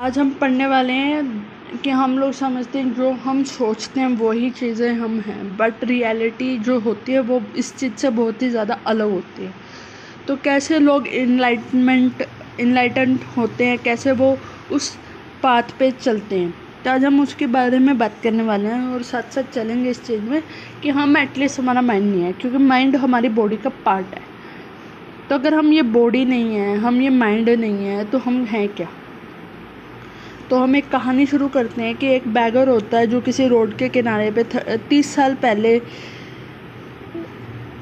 आज हम पढ़ने वाले हैं कि हम लोग समझते हैं जो हम सोचते हैं वही चीज़ें हम हैं। बट रियलिटी जो होती है वो इस चीज़ से बहुत ही ज़्यादा अलग होती है। तो कैसे लोग इनलाइटमेंट इनलाइटेंड होते हैं? कैसे वो उस पाथ पे चलते हैं? तो आज हम उसके बारे में बात करने वाले हैं और साथ साथ चलेंगे इस चीज़ में कि हम एटलीस्ट हमारा माइंड नहीं है, क्योंकि माइंड हमारी बॉडी का पार्ट है। तो अगर हम ये बॉडी नहीं है, हम ये माइंड नहीं है तो हम हैं क्या? तो हम एक कहानी शुरू करते हैं कि एक बैगर होता है जो किसी रोड के किनारे पे तीस साल पहले,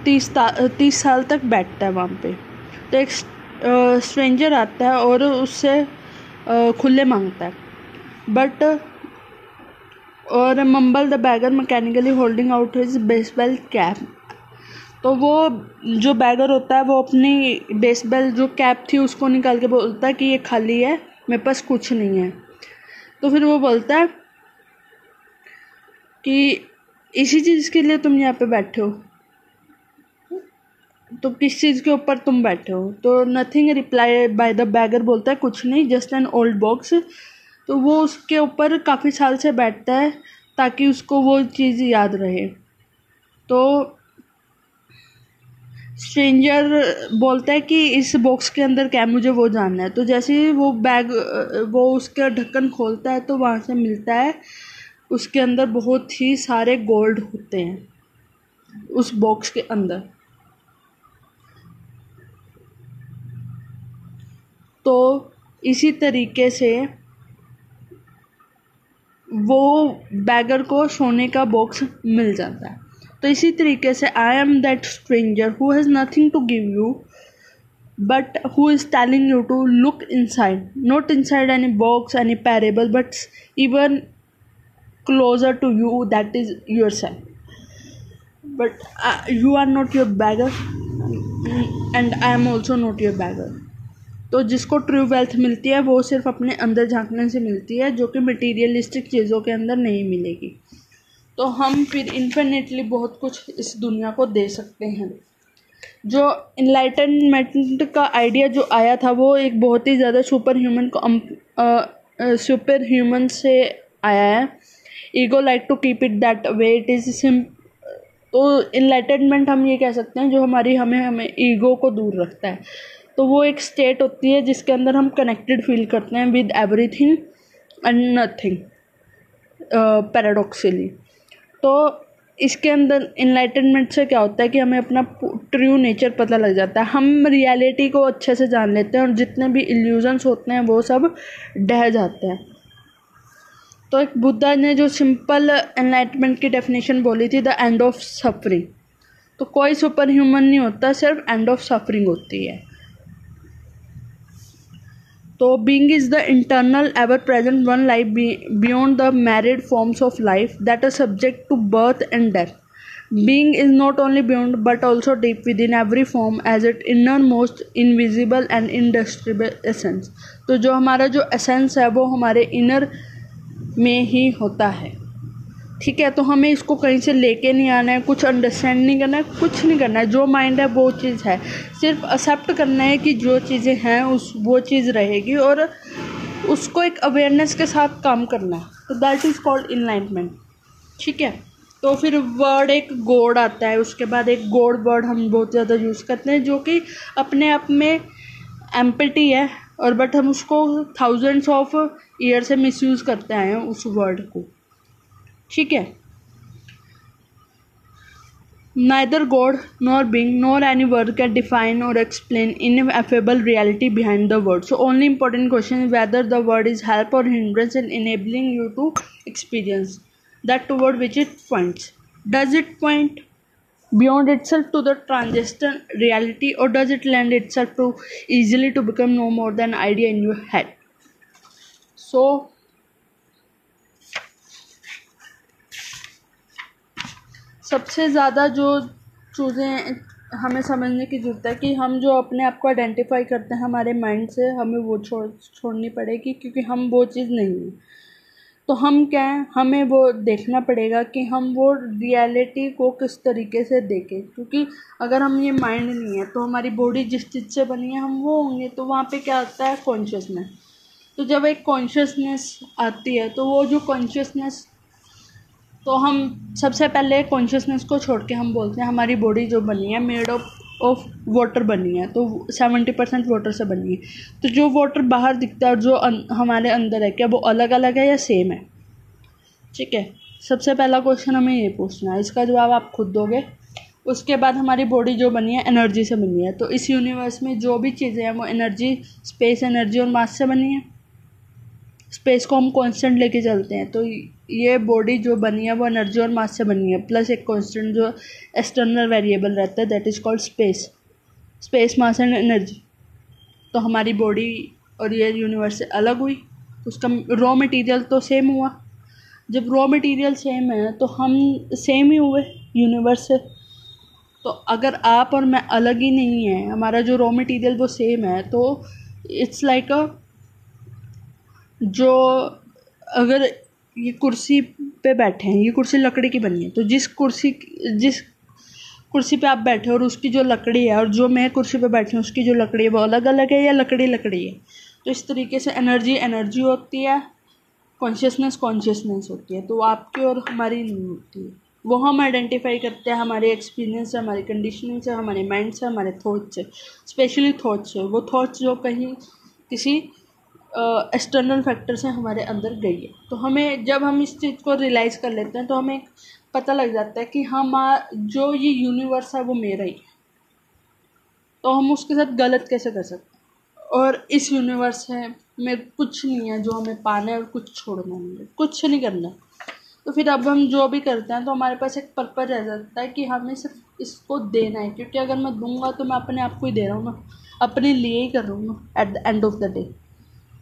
तीस तीस साल तक बैठता है वहाँ पे। तो एक स्ट्रेंजर आता है और उससे खुले माँगता है। बट और mumble the beggar mechanically holding out his baseball cap तो वो जो बैगर होता है, वो अपनी बेसबेल जो कैप थी, उसको निकाल के बोलता है कि ये खाली है, मेरे पास कुछ नहीं है। तो फिर वो बोलता है कि इसी चीज़ के लिए तुम यहाँ पे बैठे हो। तो किस चीज़ के ऊपर तुम बैठे हो? तो nothing reply by the beggar बोलता है, कुछ नहीं जस्ट एन ओल्ड बॉक्स तो वो उसके ऊपर काफ़ी साल से बैठता है ताकि उसको वो चीज़ याद रहे। तो स्ट्रेंजर बोलता है कि इस बॉक्स के अंदर क्या मुझे वो जानना है। तो जैसे ही वो बैग वो उसका ढक्कन खोलता है तो वहाँ से मिलता है, उसके अंदर बहुत ही सारे गोल्ड होते हैं, उस बॉक्स के अंदर। तो इसी तरीके से वो बैगर को सोने का बॉक्स मिल जाता है। तो इसी तरीके से I am that stranger who has nothing to give you but who is telling you to look in inside not inside any box any parable but even closer to you that is yourself but you are not your beggar and I am also not your beggar तो जिसको true wealth मिलती है, वो सिर्फ़ अपने अंदर झांकने से मिलती है, जो कि मटीरियलिस्टिक चीज़ों के अंदर नहीं मिलेगी। तो हम फिर इन्फिनेटली बहुत कुछ इस दुनिया को दे सकते हैं। जो इनलाइटनमेंट का आइडिया जो आया था, वो एक बहुत ही ज़्यादा सुपर ह्यूमन को सुपर ह्यूमन से आया है। Ego like to keep it that way it is seem तो इनलाइटनमेंट हम ये कह सकते हैं, जो हमारी हमें हमें ईगो को दूर रखता है। तो वो एक स्टेट होती है, जिसके अंदर हम कनेक्टेड फील करते हैं with everything and nothing paradoxically तो इसके अंदर इनलाइटनमेंट से क्या होता है कि हमें अपना ट्रू नेचर पता लग जाता है। हम रियलिटी को अच्छे से जान लेते हैं और जितने भी इल्यूजन्स होते हैं, वो सब डह जाते हैं। तो एक बुद्धा ने जो सिंपल एनलाइटमेंट की डेफिनेशन बोली थी द एंड ऑफ़ सफरिंग तो कोई सुपर ह्यूमन नहीं होता, सिर्फ़ एंड ऑफ़ सफरिंग होती है। तो being is the internal ever present one life beyond the myriad forms of life that are subject to birth and death being is not only beyond but also deep within every form as it innermost invisible and indestructible essence तो जो हमारा जो essence है, वो हमारे inner में ही होता है। ठीक है तो हमें इसको कहीं से लेके नहीं आना है, कुछ अंडरस्टैंड नहीं करना है, कुछ नहीं करना है। जो माइंड है, वो चीज़ है। सिर्फ़ एक्सेप्ट करना है कि जो चीज़ें हैं, उस, वो चीज़ रहेगी और उसको एक अवेयरनेस के साथ काम करना है। तो दैट इज़ कॉल्ड इनलाइनमेंट ठीक है? तो फिर वर्ड एक गोड आता है। उसके बाद एक गोड वर्ड हम बहुत ज़्यादा यूज़ करते हैं, जो कि अपने आप में एम्पटी है और बट हम उसको थाउजेंड्स ऑफ़ ईयर से मिसयूज़ करते आए हैं उस वर्ड को। ठीक है Neither God nor being nor any word can define or explain ineffable reality behind the word. So only important question is whether the word is help or hindrance in enabling you to experience that toward which it points. Does it point beyond itself to the transcendent reality or does it lend itself to easily to become no more than idea in your head? So सबसे ज़्यादा जो चीज़ें हमें समझने की ज़रूरत है कि हम जो अपने आप को आइडेंटिफाई करते हैं हमारे माइंड से, हमें वो छोड़, छोड़नी पड़ेगी क्योंकि हम वो चीज़ नहीं हैं। तो हम क्या हैं? हमें वो देखना पड़ेगा कि हम वो रियलिटी को किस तरीके से देखें। क्योंकि अगर हम ये माइंड नहीं है तो हमारी बॉडी जिस चीज़ से बनी है, हम वो होंगे तो वहाँ पे क्या आता है? कॉन्शियसनेस तो जब एक कॉन्शियसनेस आती है तो वो जो कॉन्शियसनेस तो हम सबसे पहले कॉन्शियसनेस को छोड़ के हम बोलते हैं हमारी बॉडी जो बनी है मेड ऑफ़ ऑफ़ वाटर बनी है तो सेवेंटी परसेंट वाटर से बनी है। तो जो वाटर बाहर दिखता है और जो अन, हमारे अंदर है क्या वो अलग अलग है या सेम है? ठीक है? सबसे पहला क्वेश्चन हमें ये पूछना है इसका जवाब आप खुद दोगे। उसके बाद हमारी बॉडी जो बनी है एनर्जी से बनी है। तो इस यूनिवर्स में जो भी चीज़ें हैं वो एनर्जी स्पेस एनर्जी और मास से बनी है। स्पेस को हम कांस्टेंट लेके चलते हैं तो ये बॉडी जो बनी है, वो एनर्जी और मास से बनी है प्लस एक कांस्टेंट जो एक्सटर्नल वेरिएबल रहता है that is called space space mass and energy तो हमारी बॉडी और ये यूनिवर्स से अलग हुई उसका रॉ मटेरियल तो सेम हुआ। जब रॉ मटेरियल सेम है तो हम सेम ही हुए यूनिवर्स से। तो अगर आप और मैं अलग ही नहीं है, हमारा जो रॉ मटेरियल वो सेम है तो इट्स लाइक अ जो अगर ये कुर्सी पे बैठे हैं, ये कुर्सी लकड़ी की बनी है तो जिस कुर्सी जिस कुर्सी पे आप बैठे हो और उसकी जो लकड़ी है और जो मैं कुर्सी पे बैठी हूँ, उसकी जो लकड़ी है, वो अलग अलग है या लकड़ी लकड़ी है? तो इस तरीके से एनर्जी एनर्जी होती है कॉन्शियसनेस कॉन्शियसनेस होती है। तो आपकी और हमारी नहीं होती है। वो हम आइडेंटिफाई करते हैं, हमारे एक्सपीरियंस से, हमारे कंडीशनिंग से, हमारे माइंड से, हमारे थॉट से। स्पेशली थॉट से। वो थॉट्स जो कहीं किसी एक्सटर्नल फैक्टर से हमारे अंदर गई है। तो हमें जब हम इस चीज़ को रियलाइज़ कर लेते हैं तो हमें पता लग जाता है कि हम, जो ये यूनिवर्स है वो मेरा ही है। तो हम उसके साथ गलत कैसे कर सकते हैं? और इस यूनिवर्स है में कुछ नहीं है जो हमें पाना है और कुछ छोड़ना है। कुछ नहीं करना तो फिर अब हम जो भी करते हैं तो हमारे पास एक पर्पज रह जाता है कि हमें सिर्फ़ इसको देना है। क्योंकि अगर मैं दूँगा तो मैं अपने आप को ही दे रहा हूँ ना। अपने लिए ही कर रहा हूँ ना at the end of the day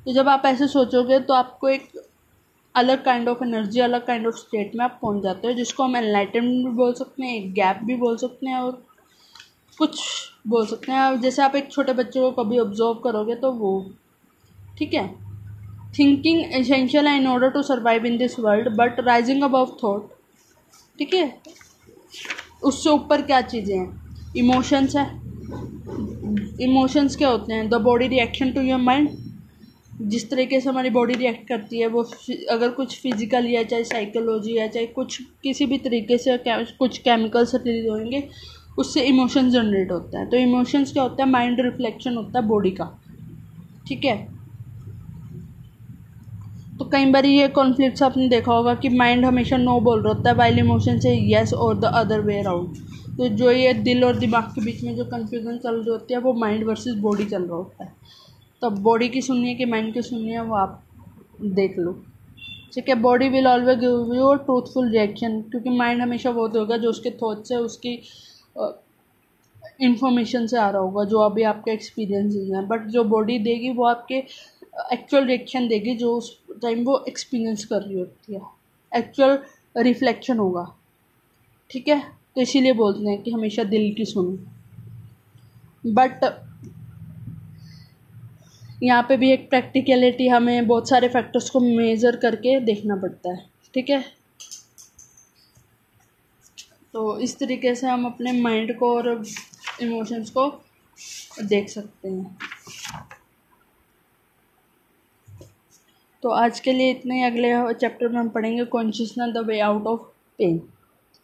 तो जब आप ऐसे सोचोगे तो आपको एक अलग काइंड ऑफ़ एनर्जी अलग काइंड ऑफ़ स्टेट में आप पहुँच जाते हो, जिसको हम एनलाइटनमेंट भी बोल सकते हैं, एक गैप भी बोल सकते हैं और कुछ बोल सकते हैं। जैसे आप एक छोटे बच्चे को कभी ऑब्ज़र्व करोगे तो वो, ठीक है? थिंकिंग एसेंशियल है in order to survive in this world but rising above thought ठीक है? उससे ऊपर क्या चीज़ें हैं? इमोशंस है। इमोशंस क्या होते हैं? The body reaction to your mind जिस तरीके से हमारी बॉडी रिएक्ट करती है, वो अगर कुछ फ़िज़िकल या चाहे साइकोलॉजी या चाहे कुछ, किसी भी तरीके से कुछ केमिकल्स रिलीज़ होंगे, उससे इमोशन जनरेट होता है। तो इमोशंस क्या होता है? माइंड रिफ्लेक्शन होता है बॉडी का। ठीक है? तो कई बार ये कॉन्फ्लिक्ट आपने देखा होगा कि माइंड हमेशा नो बोल रहा होता है वाइल इमोशन से येस और द अदर वे अराउंड तो जो ये दिल और दिमाग के बीच में जो कन्फ्यूज़न चल रही होती है, वो माइंड वर्सेस बॉडी चल रहा होता है। तो बॉडी की सुननी है कि माइंड की सुननी है वो आप देख लो। ठीक है body will always give you truthful reaction क्योंकि माइंड हमेशा वो होगा जो उसके थॉट से उसकी इंफॉर्मेशन से आ रहा होगा, जो अभी आपके एक्सपीरियंस हैं। बट जो बॉडी देगी वो आपके एक्चुअल रिएक्शन देगी जो उस टाइम वो एक्सपीरियंस कर रही होती है। एक्चुअल रिफ्लेक्शन होगा। ठीक है तो इसीलिए बोलते हैं कि हमेशा दिल की सुनो। बट यहाँ पे भी एक प्रैक्टिकलिटी हमें बहुत सारे फैक्टर्स को मेज़र करके देखना पड़ता है, ठीक है? तो इस तरीके से हम अपने माइंड को और इमोशंस को देख सकते हैं। तो आज के लिए इतने अगले चैप्टर में हम पढ़ेंगे consciousness the way out of pain